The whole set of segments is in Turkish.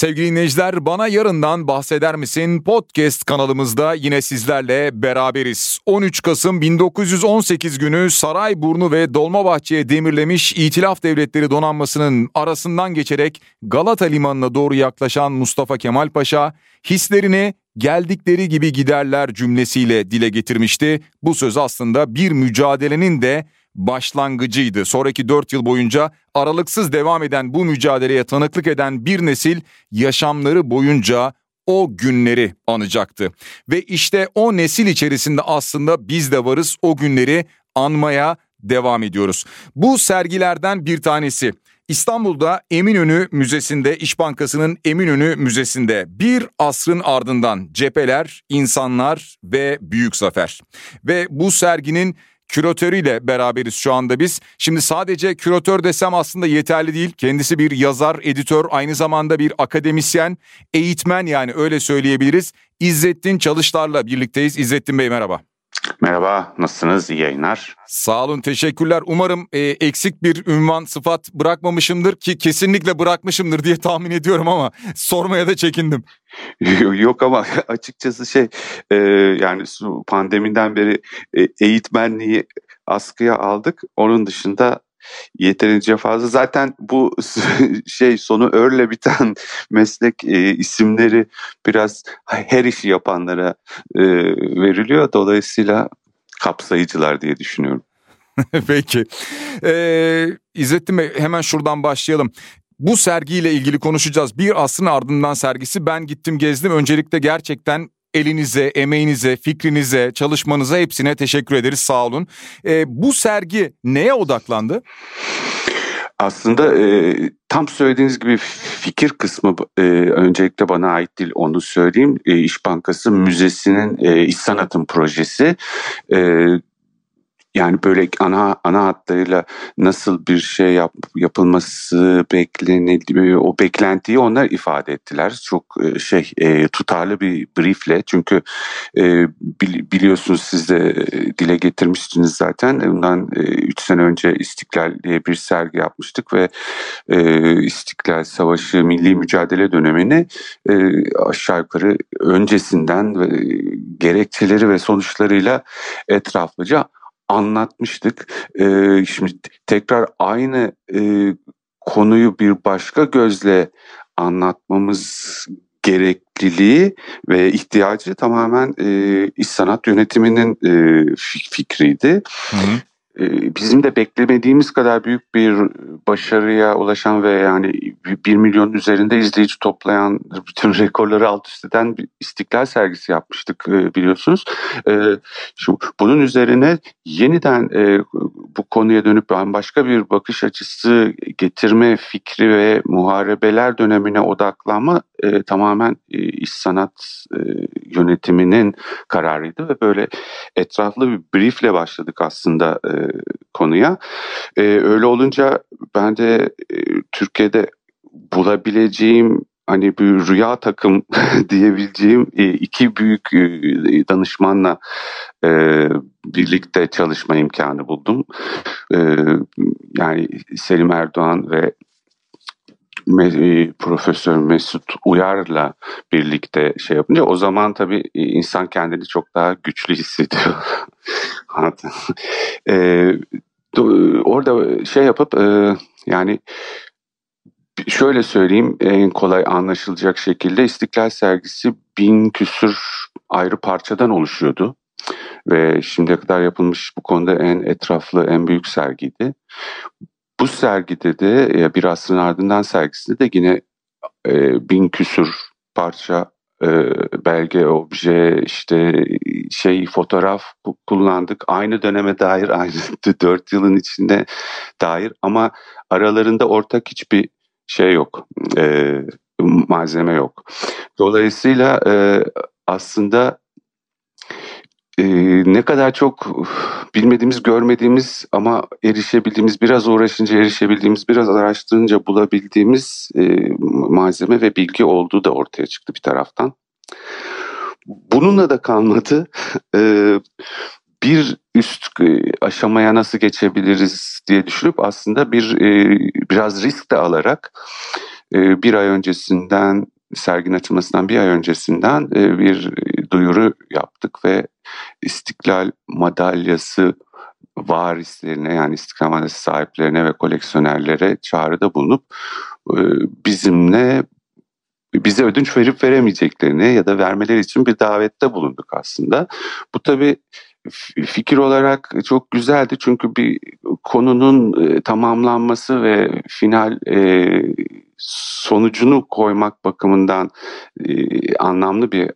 Sevgili dinleyiciler bana yarından bahseder misin? Podcast kanalımızda yine sizlerle beraberiz. 13 Kasım 1918 günü Sarayburnu ve Dolmabahçe'ye demirlemiş İtilaf Devletleri donanmasının arasından geçerek Galata Limanı'na doğru yaklaşan Mustafa Kemal Paşa hislerini geldikleri gibi giderler cümlesiyle dile getirmişti. Bu söz aslında bir mücadelenin de başlangıcıydı. Sonraki 4 yıl boyunca aralıksız devam eden bu mücadeleye tanıklık eden bir nesil yaşamları boyunca o günleri anacaktı. Ve işte o nesil içerisinde aslında biz de varız o günleri anmaya devam ediyoruz. Bu sergilerden bir tanesi İstanbul'da Eminönü Müzesi'nde İş Bankası'nın Eminönü Müzesi'nde bir asrın ardından cepheler, insanlar ve büyük zafer. Ve bu serginin küratörüyle beraberiz şu anda biz. Şimdi sadece küratör desem aslında yeterli değil. Kendisi bir yazar, editör, aynı zamanda bir akademisyen, eğitmen yani öyle söyleyebiliriz. İzzettin Çalışlar'la birlikteyiz. İzzettin Bey merhaba. Merhaba, nasılsınız? İyi yayınlar. Sağ olun, teşekkürler. Umarım e, eksik bir ünvan, sıfat bırakmamışımdır ki kesinlikle bırakmışımdır diye tahmin ediyorum ama sormaya da çekindim. Yok ama açıkçası şey e, yani pandemiden beri e, eğitmenliği askıya aldık. Onun dışında yeterince fazla. Zaten bu şey sonu örle biten meslek e, isimleri biraz her işi yapanlara e, veriliyor. Dolayısıyla kapsayıcılar diye düşünüyorum. Peki. Ee, İzzettin Bey hemen şuradan başlayalım. Bu sergiyle ilgili konuşacağız. Bir asrın ardından sergisi ben gittim gezdim. Öncelikle gerçekten elinize, emeğinize, fikrinize, çalışmanıza hepsine teşekkür ederiz. Sağ olun. E, bu sergi neye odaklandı? Aslında e, tam söylediğiniz gibi fikir kısmı e, öncelikle bana ait değil onu söyleyeyim. E, İş Bankası Müzesi'nin e, İş Sanat'ın projesi. E, yani böyle ana ana hatlarıyla nasıl bir şey yap, yapılması beklenildi o beklentiyi onlar ifade ettiler. Çok e, şey e, tutarlı bir briefle çünkü e, biliyorsunuz siz de dile getirmiştiniz zaten. Bundan 3 sene önce İstiklal diye bir sergi yapmıştık ve İstiklal Savaşı milli mücadele dönemini aşağı yukarı öncesinden gerekçeleri ve sonuçlarıyla etraflıca anlatmıştık. Ee, şimdi tekrar aynı e, konuyu bir başka gözle anlatmamız gerekliliği ve ihtiyacı tamamen e, iş sanat yönetiminin e, fikriydi. Hı hı. Ee, bizim de beklemediğimiz kadar büyük bir başarıya ulaşan ve yani bir milyon üzerinde izleyici toplayan bütün rekorları alt üst eden bir istiklal sergisi yapmıştık e, biliyorsunuz. Ee, şu bunun üzerine yeniden e, bu konuya dönüp başka bir bakış açısı getirme fikri ve muharebeler dönemine odaklanma e, tamamen iş sanat yönetiminin kararıydı ve böyle etraflı bir briefle başladık aslında konuya. E, öyle olunca ben de e, Türkiye'de bulabileceğim hani bir rüya takım diyebileceğim e, iki büyük e, danışmanla e, birlikte çalışma imkanı buldum. Yani Selim Erdoğan ve Profesör Mesut Uyar'la birlikte şey yapınca o zaman tabii insan kendini çok daha güçlü hissediyor. e, orada şey yapıp e, yani şöyle söyleyeyim en kolay anlaşılacak şekilde İstiklal sergisi bin küsür ayrı parçadan oluşuyordu. Ve şimdiye kadar yapılmış bu konuda en etraflı, en büyük sergiydi. Bu sergide de bir asrın ardından sergisinde de yine e, bin küsür parça e, belge, obje, işte şey fotoğraf kullandık. Aynı döneme dair, aynı dört yılın içinde dair ama aralarında ortak hiçbir şey yok, e, malzeme yok. Dolayısıyla e, aslında e, ne kadar çok bilmediğimiz, görmediğimiz ama erişebildiğimiz, biraz uğraşınca erişebildiğimiz, biraz araştırınca bulabildiğimiz e, malzeme ve bilgi olduğu da ortaya çıktı bir taraftan. Bununla da kalmadı. E, bir üst e, aşamaya nasıl geçebiliriz diye düşünüp aslında bir e, biraz risk de alarak e, bir ay öncesinden serginin açılmasından bir ay öncesinden e, bir duyuru yaptık ve İstiklal Madalyası varislerine yani İstiklal Madalyası sahiplerine ve koleksiyonerlere çağrıda bulunup e, bizimle bize ödünç verip veremeyeceklerini ya da vermeleri için bir davette bulunduk aslında. Bu tabii fikir olarak çok güzeldi çünkü bir konunun e, tamamlanması ve final e, sonucunu koymak bakımından e, anlamlı bir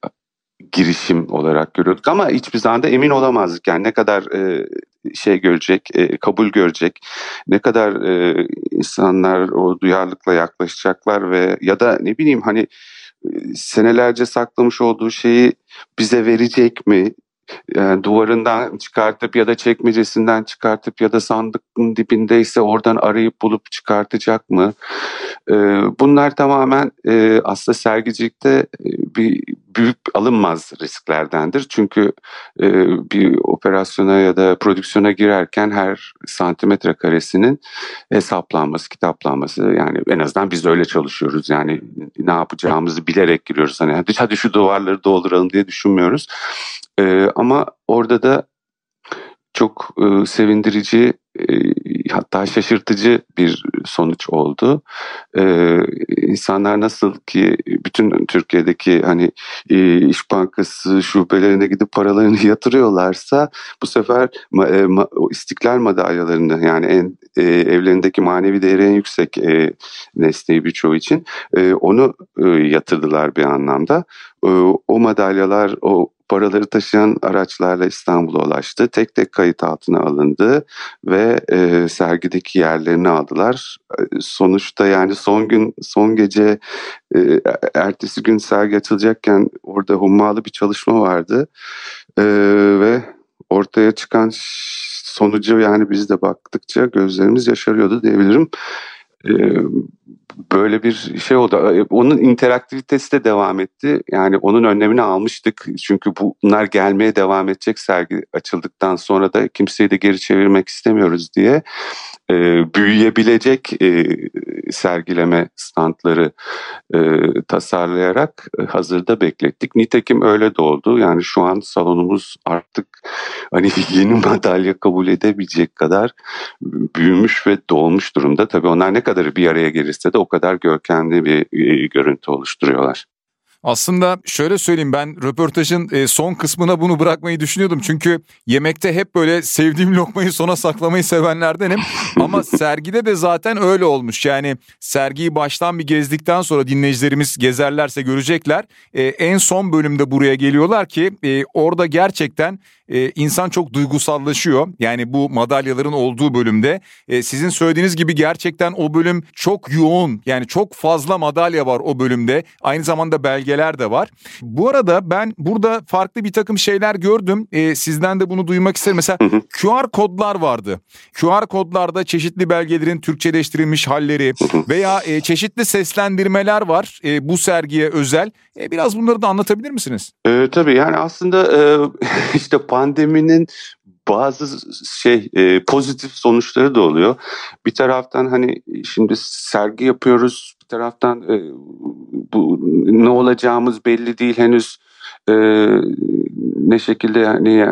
girişim olarak görüyorduk ama hiçbir zaman da emin olamazdık yani ne kadar e, şey görecek, e, kabul görecek, ne kadar e, insanlar o duyarlılıkla yaklaşacaklar ve ya da ne bileyim hani e, senelerce saklamış olduğu şeyi bize verecek mi? Yani duvarından çıkartıp ya da çekmecesinden çıkartıp ya da sandıkın dibindeyse oradan arayıp bulup çıkartacak mı? Bunlar tamamen aslında sergicilikte bir büyük alınmaz risklerdendir. Çünkü bir operasyona ya da prodüksiyona girerken her santimetre karesinin hesaplanması, kitaplanması yani en azından biz öyle çalışıyoruz. Yani ne yapacağımızı bilerek giriyoruz. Hani hadi, hadi şu duvarları dolduralım diye düşünmüyoruz. Ama orada da çok sevindirici hatta şaşırtıcı bir sonuç oldu. Ee, insanlar nasıl ki bütün Türkiye'deki hani e, İş Bankası şubelerine gidip paralarını yatırıyorlarsa bu sefer ma, e, ma, istiklal madalyalarını yani en e, evlerindeki manevi değeri en yüksek e, nesneyi birçoğu için e, onu e, yatırdılar bir anlamda. E, o madalyalar o paraları taşıyan araçlarla İstanbul'a ulaştı. Tek tek kayıt altına alındı ve e, sergideki yerlerini aldılar. E, sonuçta yani son gün, son gece, e, ertesi gün sergi açılacakken orada hummalı bir çalışma vardı e, ve ortaya çıkan sonucu yani biz de baktıkça gözlerimiz yaşarıyordu diyebilirim. E, böyle bir şey oldu. Onun interaktivitesi de devam etti. Yani onun önlemini almıştık. Çünkü bunlar gelmeye devam edecek sergi açıldıktan sonra da kimseyi de geri çevirmek istemiyoruz diye e, büyüyebilecek e, sergileme standları e, tasarlayarak hazırda beklettik. Nitekim öyle de oldu. Yani şu an salonumuz artık hani yeni madalya kabul edebilecek kadar büyümüş ve dolmuş durumda. Tabii onlar ne kadar bir araya gelirse de o kadar görkemli bir e, görüntü oluşturuyorlar. Aslında şöyle söyleyeyim ben röportajın e, son kısmına bunu bırakmayı düşünüyordum. Çünkü yemekte hep böyle sevdiğim lokmayı sona saklamayı sevenlerdenim. Ama sergide de zaten öyle olmuş. Yani sergiyi baştan bir gezdikten sonra dinleyicilerimiz gezerlerse görecekler. E, en son bölümde buraya geliyorlar ki e, orada gerçekten insan çok duygusallaşıyor. Yani bu madalyaların olduğu bölümde sizin söylediğiniz gibi gerçekten o bölüm çok yoğun. Yani çok fazla madalya var o bölümde. Aynı zamanda belgeler de var. Bu arada ben burada farklı bir takım şeyler gördüm. E, sizden de bunu duymak isterim. Mesela QR kodlar vardı. QR kodlarda çeşitli belgelerin Türkçeleştirilmiş halleri veya e, çeşitli seslendirmeler var e, bu sergiye özel. E, biraz bunları da anlatabilir misiniz? E, tabii yani aslında e, işte pandeminin bazı şey e, pozitif sonuçları da oluyor. Bir taraftan hani şimdi sergi yapıyoruz, bir taraftan e, bu ne olacağımız belli değil henüz. E, ne şekilde yani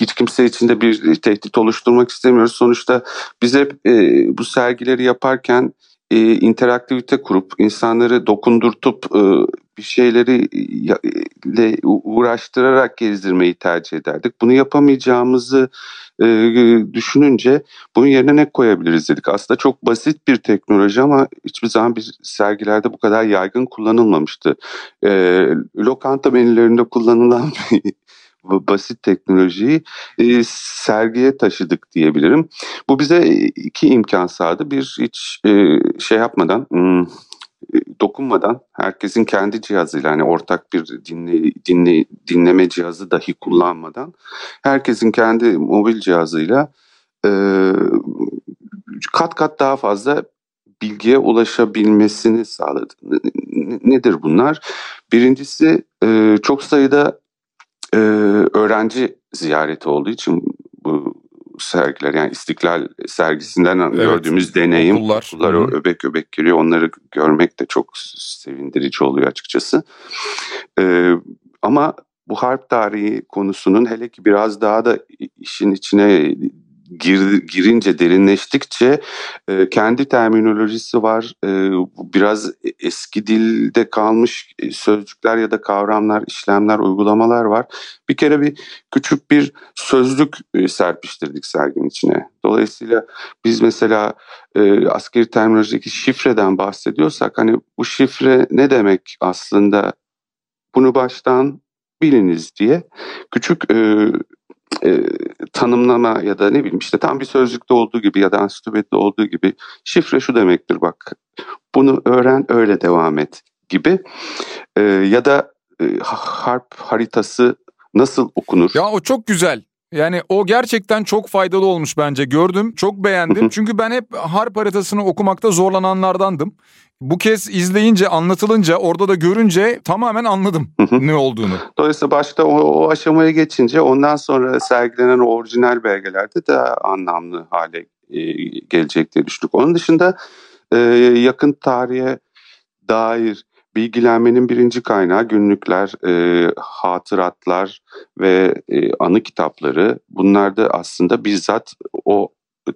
hiç kimse için de bir tehdit oluşturmak istemiyoruz. Sonuçta biz hep e, bu sergileri yaparken e, interaktivite kurup insanları dokundurtup e, bir şeyleri ile uğraştırarak gezdirmeyi tercih ederdik. Bunu yapamayacağımızı e, düşününce bunun yerine ne koyabiliriz dedik. Aslında çok basit bir teknoloji ama hiçbir zaman bir sergilerde bu kadar yaygın kullanılmamıştı. E, lokanta menülerinde kullanılan bir basit teknolojiyi e, sergiye taşıdık diyebilirim. Bu bize iki imkan sağladı. Bir hiç e, şey yapmadan, hmm, dokunmadan herkesin kendi cihazıyla hani ortak bir dinle, dinle, dinleme cihazı dahi kullanmadan herkesin kendi mobil cihazıyla e, kat kat daha fazla bilgiye ulaşabilmesini sağladı. Nedir bunlar? Birincisi e, çok sayıda e, öğrenci ziyareti olduğu için bu sergiler yani İstiklal sergisinden evet. gördüğümüz deneyim okullar, okullar öbek öbek giriyor onları görmek de çok sevindirici oluyor açıkçası. Ee, ama bu harp tarihi konusunun hele ki biraz daha da işin içine gir, girince derinleştikçe e, kendi terminolojisi var. E, biraz eski dilde kalmış sözcükler ya da kavramlar, işlemler, uygulamalar var. Bir kere bir küçük bir sözlük e, serpiştirdik serginin içine. Dolayısıyla biz mesela e, askeri terminolojideki şifreden bahsediyorsak hani bu şifre ne demek aslında bunu baştan biliniz diye küçük e, e, tanımlama ya da ne bileyim işte tam bir sözlükte olduğu gibi ya da ansiklopedide olduğu gibi şifre şu demektir bak bunu öğren öyle devam et gibi e, ya da e, harp haritası nasıl okunur? Ya o çok güzel. Yani o gerçekten çok faydalı olmuş bence gördüm çok beğendim çünkü ben hep harp haritasını okumakta zorlananlardandım. Bu kez izleyince anlatılınca orada da görünce tamamen anladım ne olduğunu. Dolayısıyla başta o, o aşamaya geçince ondan sonra sergilenen orijinal belgelerde de anlamlı hale e, gelecek diye düşündük. Onun dışında e, yakın tarihe dair bilgilenmenin birinci kaynağı günlükler, e, hatıratlar ve e, anı kitapları. Bunlar da aslında bizzat o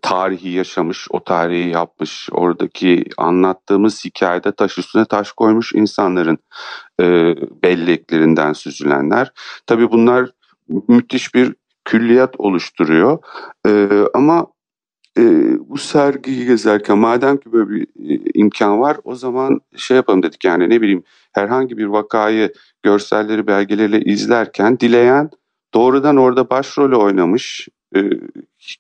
tarihi yaşamış, o tarihi yapmış, oradaki anlattığımız hikayede taş üstüne taş koymuş insanların e, belleklerinden süzülenler. Tabii bunlar müthiş bir külliyat oluşturuyor. E, ama e, bu sergiyi gezerken madem ki böyle bir e, imkan var o zaman şey yapalım dedik yani ne bileyim herhangi bir vakayı görselleri belgeleriyle izlerken dileyen doğrudan orada başrolü oynamış e,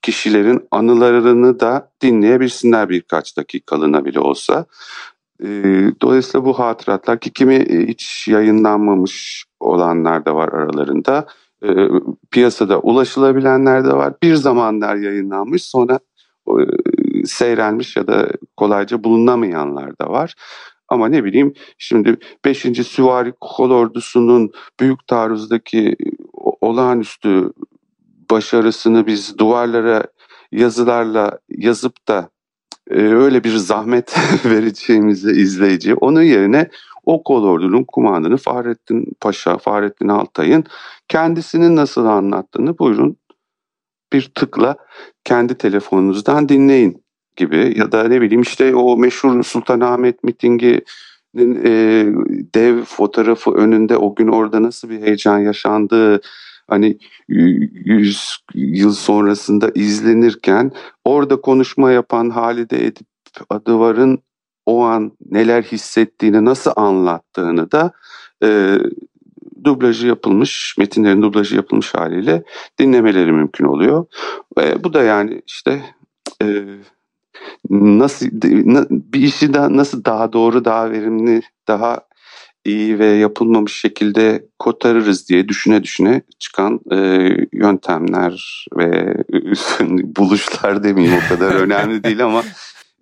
kişilerin anılarını da dinleyebilsinler birkaç dakikalığına bile olsa. E, dolayısıyla bu hatıratlar ki kimi hiç yayınlanmamış olanlar da var aralarında. E, piyasada ulaşılabilenler de var. Bir zamanlar yayınlanmış sonra seyrelmiş ya da kolayca bulunamayanlar da var. Ama ne bileyim şimdi 5. Süvari Kolordusu'nun büyük taarruzdaki olağanüstü başarısını biz duvarlara yazılarla yazıp da e, öyle bir zahmet vereceğimizi izleyici onun yerine o kolordunun kumandanı Fahrettin Paşa, Fahrettin Altay'ın kendisinin nasıl anlattığını buyurun bir tıkla kendi telefonunuzdan dinleyin gibi ya da ne bileyim işte o meşhur Sultanahmet mitingi e, dev fotoğrafı önünde o gün orada nasıl bir heyecan yaşandığı hani 100 yıl sonrasında izlenirken orada konuşma yapan Halide Edip Adıvar'ın o an neler hissettiğini nasıl anlattığını da e, dublajı yapılmış, metinlerin dublajı yapılmış haliyle dinlemeleri mümkün oluyor. E, bu da yani işte e, nasıl bir işi da nasıl daha doğru, daha verimli, daha iyi ve yapılmamış şekilde kotarırız diye düşüne düşüne çıkan e, yöntemler ve buluşlar demeyeyim o kadar önemli değil ama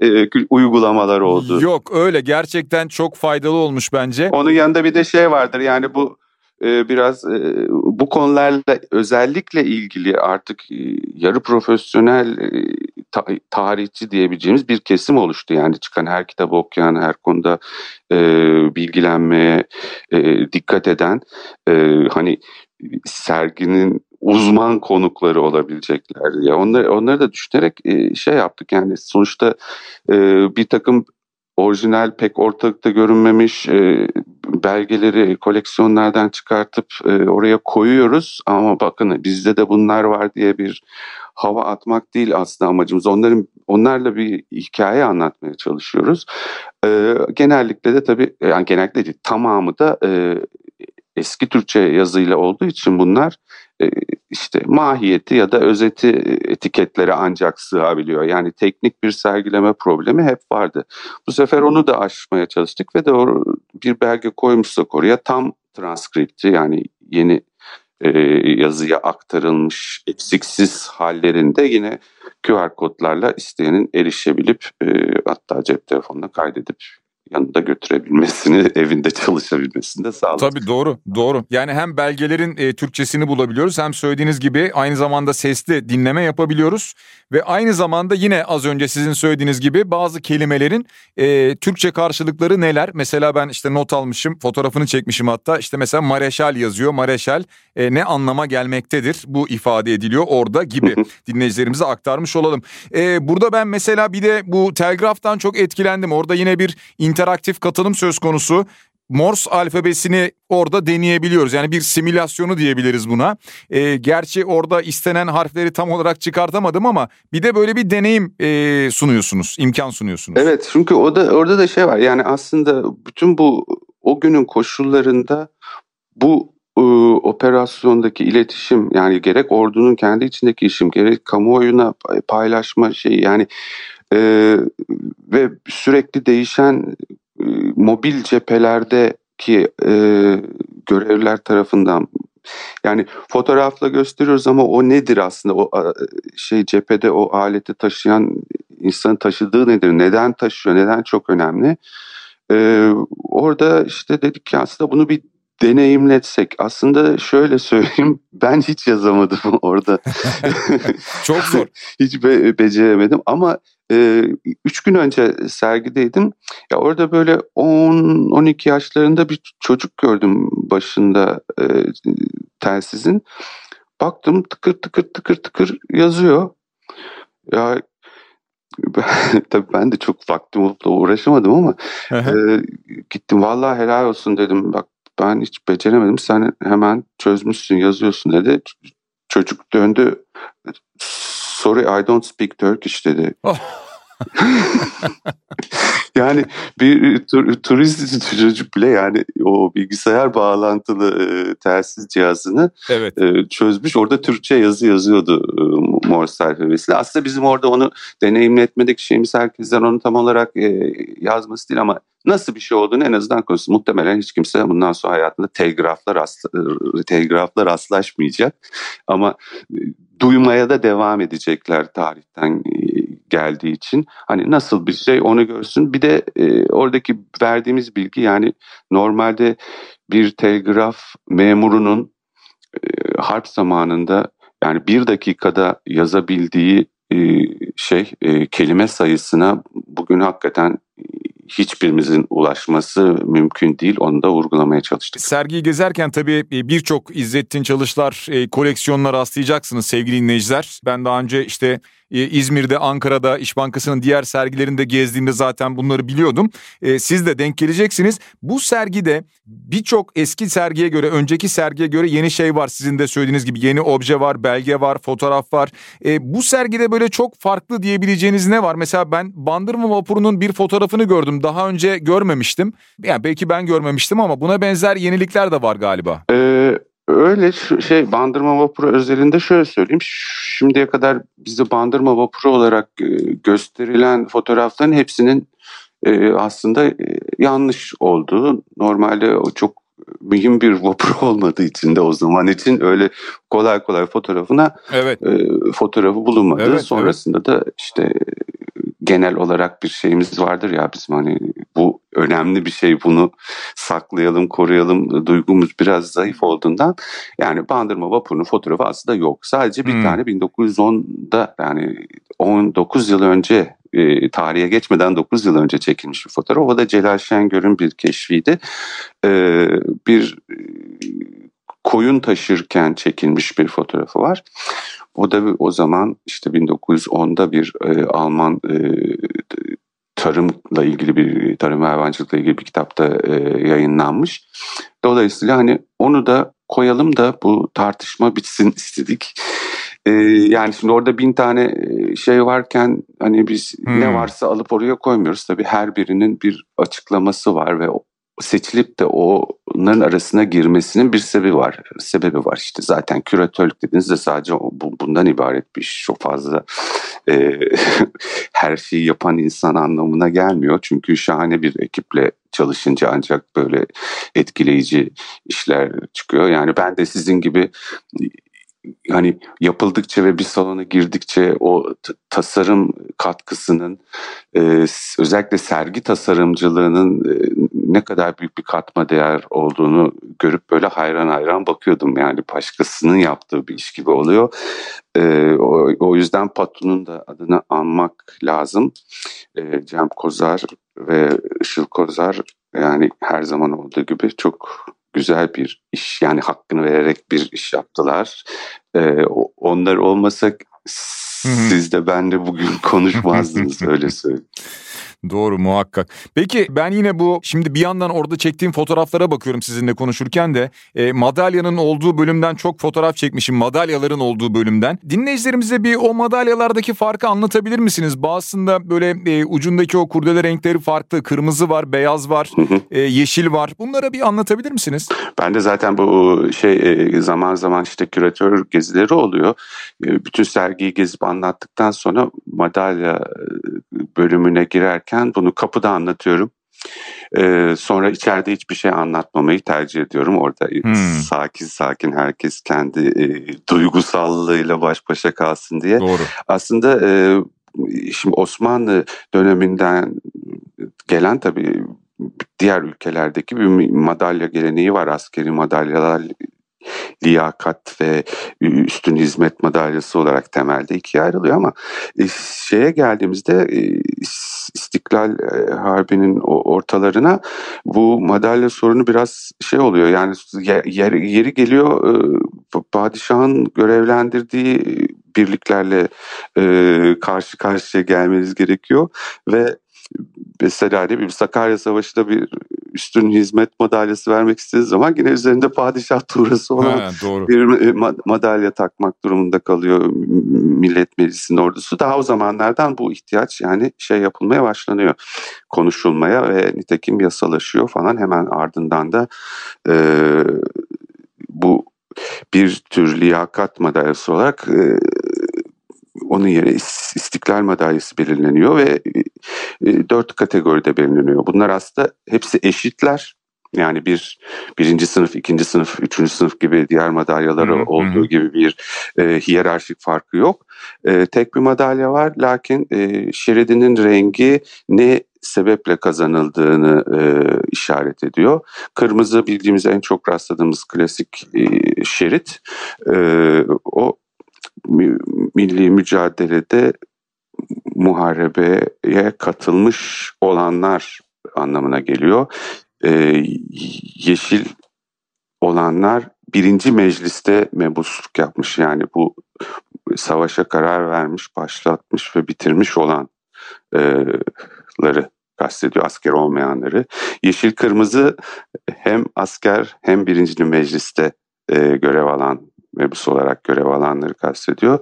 e, uygulamalar oldu. Yok öyle gerçekten çok faydalı olmuş bence. Onun yanında bir de şey vardır yani bu biraz e, bu konularla özellikle ilgili artık e, yarı profesyonel e, ta, tarihçi diyebileceğimiz bir kesim oluştu. Yani çıkan her kitabı okuyan, her konuda bilgilenmeye dikkat eden hani serginin uzman konukları olabilecekler diye. Onları, onları da düşünerek şey yaptık yani sonuçta bir takım orijinal pek ortalıkta görünmemiş belgeleri koleksiyonlardan çıkartıp e, oraya koyuyoruz ama bakın bizde de bunlar var diye bir hava atmak değil aslında amacımız. Onların onlarla bir hikaye anlatmaya çalışıyoruz. E, genellikle de tabii yani genellikle değil tamamı da e, eski Türkçe yazıyla olduğu için bunlar işte mahiyeti ya da özeti etiketlere ancak sığabiliyor. Yani teknik bir sergileme problemi hep vardı. Bu sefer onu da aşmaya çalıştık ve de bir belge koymuşsak oraya tam transkripti yani yeni e, yazıya aktarılmış eksiksiz hallerinde yine QR kodlarla isteyenin erişebilip e, hatta cep telefonuna kaydedip yanında götürebilmesini, evinde çalışabilmesini de sağladı. Tabii doğru, doğru. Yani hem belgelerin e, Türkçesini bulabiliyoruz hem söylediğiniz gibi aynı zamanda sesli dinleme yapabiliyoruz. Ve aynı zamanda yine az önce sizin söylediğiniz gibi bazı kelimelerin e, Türkçe karşılıkları neler? Mesela ben işte not almışım, fotoğrafını çekmişim hatta. İşte mesela mareşal yazıyor. Mareşal e, ne anlama gelmektedir? Bu ifade ediliyor orada gibi dinleyicilerimize aktarmış olalım. E, burada ben mesela bir de bu telgraftan çok etkilendim. Orada yine bir interaktif katılım söz konusu. Morse alfabesini orada deneyebiliyoruz. Yani bir simülasyonu diyebiliriz buna. E, gerçi orada istenen harfleri tam olarak çıkartamadım ama bir de böyle bir deneyim e, sunuyorsunuz, imkan sunuyorsunuz. Evet çünkü o da orada da şey var. Yani aslında bütün bu o günün koşullarında bu operasyondaki iletişim yani gerek ordunun kendi içindeki işim gerek kamuoyuna paylaşma şeyi yani e, ve sürekli değişen e, mobil cephelerdeki e, görevliler tarafından yani fotoğrafla gösteriyoruz ama o nedir aslında? O şey cephede o aleti taşıyan insanın taşıdığı nedir? Neden taşıyor? Neden çok önemli? Ee, orada işte dedik ki aslında bunu bir deneyimletsek aslında şöyle söyleyeyim ben hiç yazamadım orada çok zor hiç be- beceremedim ama e, üç gün önce sergideydim. Ya orada böyle 10-12 yaşlarında bir çocuk gördüm başında e, telsizin. Baktım tıkır tıkır tıkır tıkır yazıyor. Ya tabii ben de çok vaktim olup da uğraşamadım ama e, gittim vallahi helal olsun dedim. Bak ben hiç beceremedim. Sen hemen çözmüşsün, yazıyorsun dedi. Çocuk döndü sorry I don't speak Turkish dedi. Oh. yani bir tur, turist çocuk bile yani o bilgisayar bağlantılı e, telsiz cihazını evet. e, çözmüş. Orada Türkçe yazı yazıyordu e, Morse alfabesiyle. Aslında bizim orada onu deneyimletmedik şeyimiz herkesten onu tam olarak e, yazması değil ama nasıl bir şey olduğunu en azından konusu. Muhtemelen hiç kimse bundan sonra hayatında telgraflar, asla, e, telgraflar rastlaşmayacak. Ama e, duymaya da devam edecekler tarihten e, geldiği için. Hani nasıl bir şey onu görsün. Bir de e, oradaki verdiğimiz bilgi yani normalde bir telgraf memurunun e, harp zamanında yani bir dakikada yazabildiği e, şey e, kelime sayısına bugün hakikaten hiçbirimizin ulaşması mümkün değil. Onu da vurgulamaya çalıştık. Sergiyi gezerken tabii e, birçok İzzettin Çalışlar e, koleksiyonuna rastlayacaksınız sevgili dinleyiciler. Ben daha önce işte İzmir'de, Ankara'da, İş Bankası'nın diğer sergilerinde gezdiğimde zaten bunları biliyordum. Siz de denk geleceksiniz. Bu sergide birçok eski sergiye göre, önceki sergiye göre yeni şey var. Sizin de söylediğiniz gibi yeni obje var, belge var, fotoğraf var. Bu sergide böyle çok farklı diyebileceğiniz ne var? Mesela ben Bandırma Vapuru'nun bir fotoğrafını gördüm. Daha önce görmemiştim. Yani belki ben görmemiştim ama buna benzer yenilikler de var galiba. Ee, öyle şey Bandırma Vapuru özelinde şöyle söyleyeyim. Şimdiye kadar bize Bandırma Vapuru olarak e, gösterilen fotoğrafların hepsinin e, aslında e, yanlış olduğu. Normalde o çok mühim bir vapur olmadığı için de o zaman için öyle kolay kolay fotoğrafına evet. e, fotoğrafı bulunmadı. Evet, Sonrasında evet. da işte genel olarak bir şeyimiz vardır ya bizim hani bu önemli bir şey bunu saklayalım koruyalım duygumuz biraz zayıf olduğundan yani Bandırma Vapuru'nun fotoğrafı aslında yok. Sadece bir hmm. tane 1910'da yani 19 yıl önce e, tarihe geçmeden 9 yıl önce çekilmiş bir fotoğraf. O da Celal Şengör'ün bir keşfiydi. E, bir e, koyun taşırken çekilmiş bir fotoğrafı var. O da o zaman işte 1910'da bir e, Alman e, tarımla ilgili bir tarım ve hayvancılıkla ilgili bir kitapta e, yayınlanmış. Dolayısıyla hani onu da koyalım da bu tartışma bitsin istedik. E, yani şimdi orada bin tane e, şey varken hani biz hmm. ne varsa alıp oraya koymuyoruz. Tabii her birinin bir açıklaması var ve seçilip de onların arasına girmesinin bir sebebi var. Sebebi var işte zaten küratörlük dediğinizde sadece bu, bundan ibaret bir iş. Çok fazla e, her şeyi yapan insan anlamına gelmiyor. Çünkü şahane bir ekiple çalışınca ancak böyle etkileyici işler çıkıyor. Yani ben de sizin gibi hani yapıldıkça ve bir salona girdikçe o tasarım katkısının e, özellikle sergi tasarımcılığının e, ne kadar büyük bir katma değer olduğunu görüp böyle hayran hayran bakıyordum. Yani başkasının yaptığı bir iş gibi oluyor. E, o, o yüzden Patu'nun da adını anmak lazım. E, Cem Kozar ve Işıl Kozar yani her zaman olduğu gibi çok güzel bir iş yani hakkını vererek bir iş yaptılar. Ee, onlar olmasa siz de ben de bugün konuşmazdınız öyle söyleyeyim. Doğru muhakkak. Peki ben yine bu şimdi bir yandan orada çektiğim fotoğraflara bakıyorum sizinle konuşurken de e, madalyanın olduğu bölümden çok fotoğraf çekmişim madalyaların olduğu bölümden. Dinleyicilerimize bir o madalyalardaki farkı anlatabilir misiniz? Bazısında böyle e, ucundaki o kurdele renkleri farklı. Kırmızı var, beyaz var, e, yeşil var. Bunlara bir anlatabilir misiniz? Ben de zaten bu şey e, zaman zaman işte küratör gezileri oluyor. E, bütün sergiyi gezip anlattıktan sonra madalya e, bölümüne girerken bunu kapıda anlatıyorum. Ee, sonra içeride hiçbir şey anlatmamayı tercih ediyorum. Orada hmm. sakin sakin herkes kendi e, duygusallığıyla baş başa kalsın diye. Doğru. Aslında e, şimdi Osmanlı döneminden gelen tabii diğer ülkelerdeki bir madalya geleneği var. Askeri madalyalar liyakat ve üstün hizmet madalyası olarak temelde ikiye ayrılıyor ama e, şeye geldiğimizde e, İstiklal e, Harbi'nin ortalarına bu madalya sorunu biraz şey oluyor. Yani yer, yeri geliyor padişahın görevlendirdiği birliklerle karşı karşıya gelmeniz gerekiyor ve mesela bir Sakarya Savaşı'da bir üstün hizmet madalyası vermek istediği zaman yine üzerinde padişah tuğrası olan ha, doğru. bir madalya takmak durumunda kalıyor Millet Meclisi'nin ordusu. Daha o zamanlardan bu ihtiyaç yani şey yapılmaya başlanıyor. Konuşulmaya ve nitekim yasalaşıyor falan hemen ardından da e, bu bir tür liyakat madalyası olarak e, onun yerine istiklal madalyası belirleniyor ve e, dört kategoride belirleniyor. Bunlar aslında hepsi eşitler. Yani bir birinci sınıf, ikinci sınıf, üçüncü sınıf gibi diğer madalyaları hı hı. olduğu gibi bir e, hiyerarşik farkı yok. E, tek bir madalya var lakin e, şeridinin rengi ne sebeple kazanıldığını e, işaret ediyor. Kırmızı bildiğimiz en çok rastladığımız klasik e, şerit. E, o milli mücadelede muharebeye katılmış olanlar anlamına geliyor. Ee, yeşil olanlar birinci mecliste mebusluk yapmış yani bu savaşa karar vermiş, başlatmış ve bitirmiş olanları kastediyor asker olmayanları. Yeşil kırmızı hem asker hem birinci mecliste e, görev alan mebus olarak görev alanları kastediyor.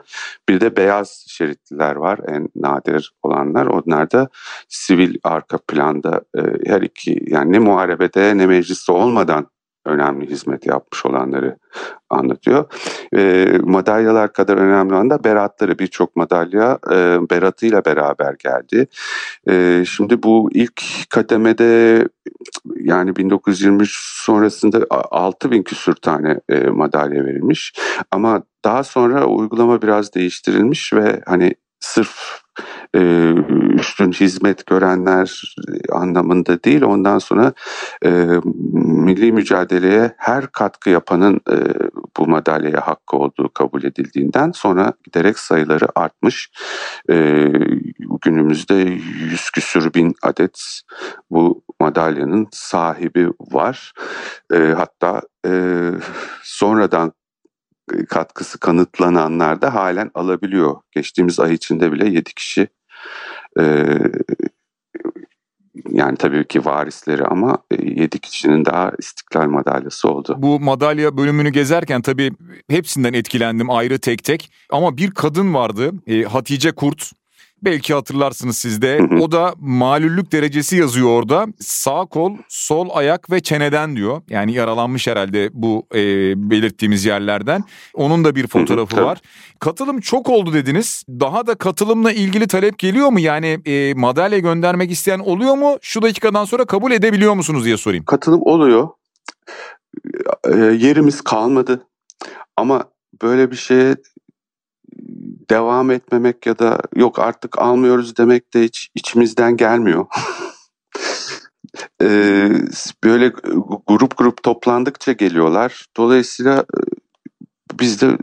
Bir de beyaz şeritliler var en nadir olanlar. Onlar da sivil arka planda e, her iki yani ne muharebede ne mecliste olmadan önemli hizmet yapmış olanları anlatıyor. E, madalyalar kadar önemli olan da beratları birçok madalya e, beratıyla beraber geldi. E, şimdi bu ilk kademede yani 1923 sonrasında 6 bin küsür tane e, madalya verilmiş. Ama daha sonra uygulama biraz değiştirilmiş ve hani sırf e, üstün hizmet görenler anlamında değil. Ondan sonra e, milli mücadeleye her katkı yapanın e, bu madalyaya hakkı olduğu kabul edildiğinden sonra giderek sayıları artmış. E, günümüzde yüz küsür bin adet bu madalyanın sahibi var. E, hatta e, sonradan katkısı kanıtlananlar da halen alabiliyor. Geçtiğimiz ay içinde bile 7 kişi e, yani tabii ki varisleri ama 7 kişinin daha istiklal madalyası oldu. Bu madalya bölümünü gezerken tabii hepsinden etkilendim ayrı tek tek. Ama bir kadın vardı Hatice Kurt. Belki hatırlarsınız siz de. O da malüllük derecesi yazıyor orada. Sağ kol, sol ayak ve çeneden diyor. Yani yaralanmış herhalde bu e, belirttiğimiz yerlerden. Onun da bir fotoğrafı var. Katılım çok oldu dediniz. Daha da katılımla ilgili talep geliyor mu? Yani e, madalya göndermek isteyen oluyor mu? Şu dakikadan sonra kabul edebiliyor musunuz diye sorayım. Katılım oluyor. E, yerimiz kalmadı. Ama böyle bir şeye devam etmemek ya da yok artık almıyoruz demek de hiç içimizden gelmiyor. ee, böyle grup grup toplandıkça geliyorlar. Dolayısıyla biz de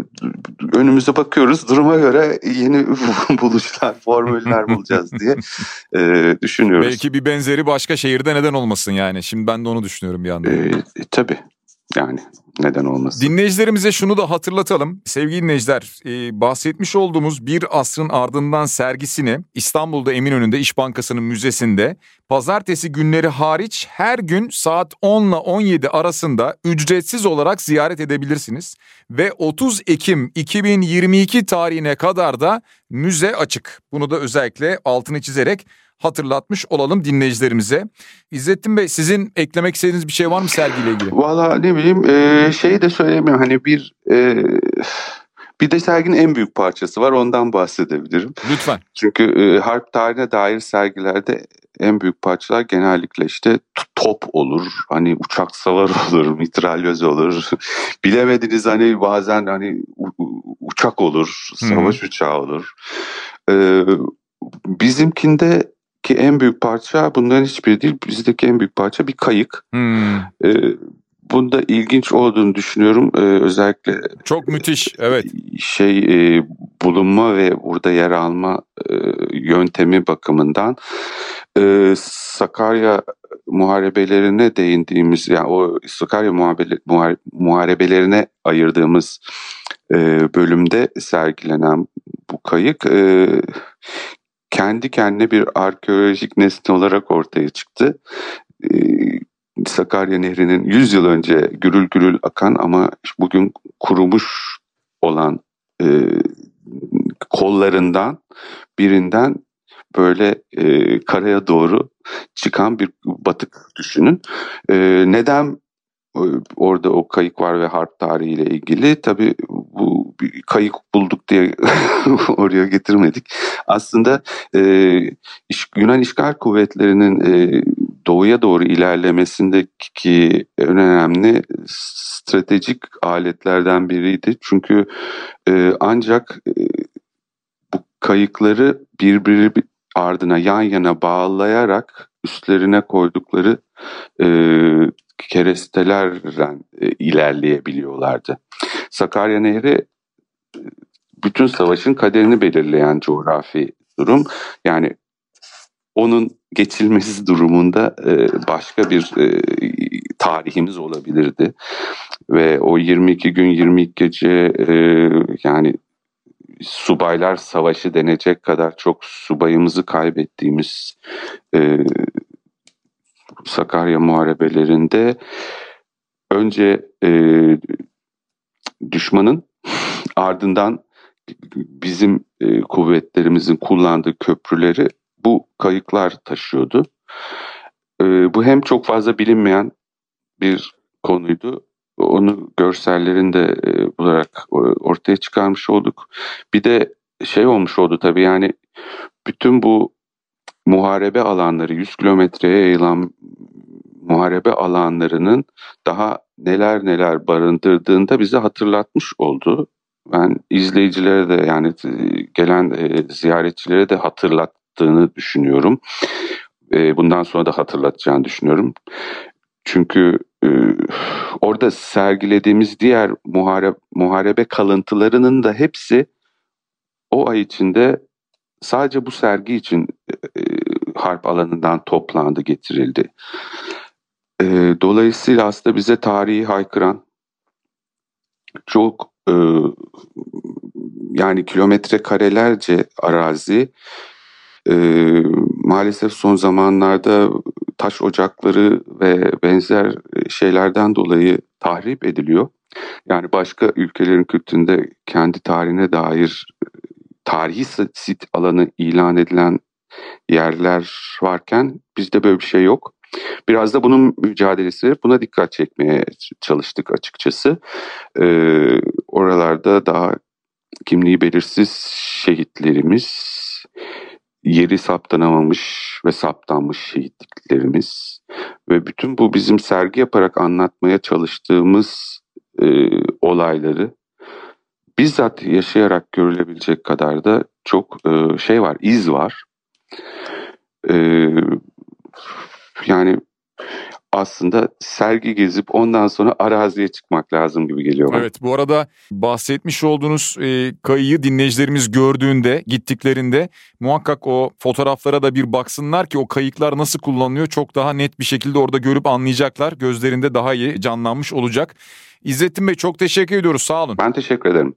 önümüze bakıyoruz duruma göre yeni buluşlar, formüller bulacağız diye e, düşünüyoruz. Belki bir benzeri başka şehirde neden olmasın yani. Şimdi ben de onu düşünüyorum bir yandan. E, tabii yani neden olmasın. Dinleyicilerimize şunu da hatırlatalım. Sevgili dinleyiciler e, bahsetmiş olduğumuz bir asrın ardından sergisini İstanbul'da Eminönü'nde İş Bankası'nın müzesinde pazartesi günleri hariç her gün saat 10 ile 17 arasında ücretsiz olarak ziyaret edebilirsiniz. Ve 30 Ekim 2022 tarihine kadar da müze açık. Bunu da özellikle altını çizerek hatırlatmış olalım dinleyicilerimize. İzzettin Bey sizin eklemek istediğiniz bir şey var mı sergiyle ilgili? Valla ne bileyim e, şeyi de söylemiyorum hani bir e, bir de serginin en büyük parçası var ondan bahsedebilirim. Lütfen. Çünkü e, harp tarihine dair sergilerde en büyük parçalar genellikle işte top olur, hani uçak savar olur, mitralyöz olur. Bilemediniz hani bazen hani uçak olur, savaş hmm. uçağı olur. Ee, bizimkinde ki en büyük parça bunların hiçbiri değil. Bizdeki en büyük parça bir kayık. Hmm. Ee, bunda ilginç olduğunu düşünüyorum. Ee, özellikle çok müthiş. Evet. Şey e, bulunma ve burada yer alma e, yöntemi bakımından e, Sakarya muharebelerine değindiğimiz yani o Sakarya muharebele, muharebelerine ayırdığımız e, bölümde sergilenen bu kayık e, kendi kendine bir arkeolojik nesne olarak ortaya çıktı. Ee, Sakarya Nehri'nin 100 yıl önce gürül gürül akan ama bugün kurumuş olan e, kollarından birinden böyle e, karaya doğru çıkan bir batık düşünün. E, neden orada o kayık var ve harp tarihiyle ilgili. Tabii bu kayık bulduk diye oraya getirmedik. Aslında e, Yunan işgal kuvvetlerinin e, doğuya doğru ilerlemesindeki en önemli stratejik aletlerden biriydi. Çünkü e, ancak e, bu kayıkları birbiri ardına yan yana bağlayarak üstlerine koydukları e, kerestelerden e, ilerleyebiliyorlardı. Sakarya Nehri e, bütün savaşın kaderini belirleyen coğrafi durum. Yani onun geçilmesi durumunda e, başka bir e, tarihimiz olabilirdi. Ve o 22 gün 22 gece e, yani subaylar savaşı denecek kadar çok subayımızı kaybettiğimiz e, Sakarya muharebelerinde önce e, düşmanın ardından bizim e, kuvvetlerimizin kullandığı köprüleri bu kayıklar taşıyordu. E, bu hem çok fazla bilinmeyen bir konuydu. Onu görsellerinde e, bularak e, ortaya çıkarmış olduk. Bir de şey olmuş oldu tabii yani bütün bu muharebe alanları 100 kilometreye yayılan muharebe alanlarının daha neler neler barındırdığında bize hatırlatmış oldu. Ben izleyicilere de yani gelen e, ziyaretçilere de hatırlattığını düşünüyorum. E, bundan sonra da hatırlatacağını düşünüyorum. Çünkü e, orada sergilediğimiz diğer muharebe, muharebe kalıntılarının da hepsi o ay içinde sadece bu sergi için e, harp alanından toplandı, getirildi. E, dolayısıyla aslında bize tarihi haykıran çok e, yani kilometre karelerce arazi e, maalesef son zamanlarda taş ocakları ve benzer şeylerden dolayı tahrip ediliyor. Yani başka ülkelerin kültüründe kendi tarihine dair tarihi sit alanı ilan edilen yerler varken bizde böyle bir şey yok. Biraz da bunun mücadelesi, buna dikkat çekmeye çalıştık açıkçası. Ee, oralarda daha kimliği belirsiz şehitlerimiz, yeri saptanamamış ve saptanmış şehitliklerimiz ve bütün bu bizim sergi yaparak anlatmaya çalıştığımız e, olayları bizzat yaşayarak görülebilecek kadar da çok e, şey var, iz var. E, yani aslında sergi gezip ondan sonra araziye çıkmak lazım gibi geliyor bana. Evet bu arada bahsetmiş olduğunuz e, kayıyı dinleyicilerimiz gördüğünde gittiklerinde muhakkak o fotoğraflara da bir baksınlar ki o kayıklar nasıl kullanılıyor çok daha net bir şekilde orada görüp anlayacaklar. Gözlerinde daha iyi canlanmış olacak. İzzettin Bey çok teşekkür ediyoruz sağ olun. Ben teşekkür ederim.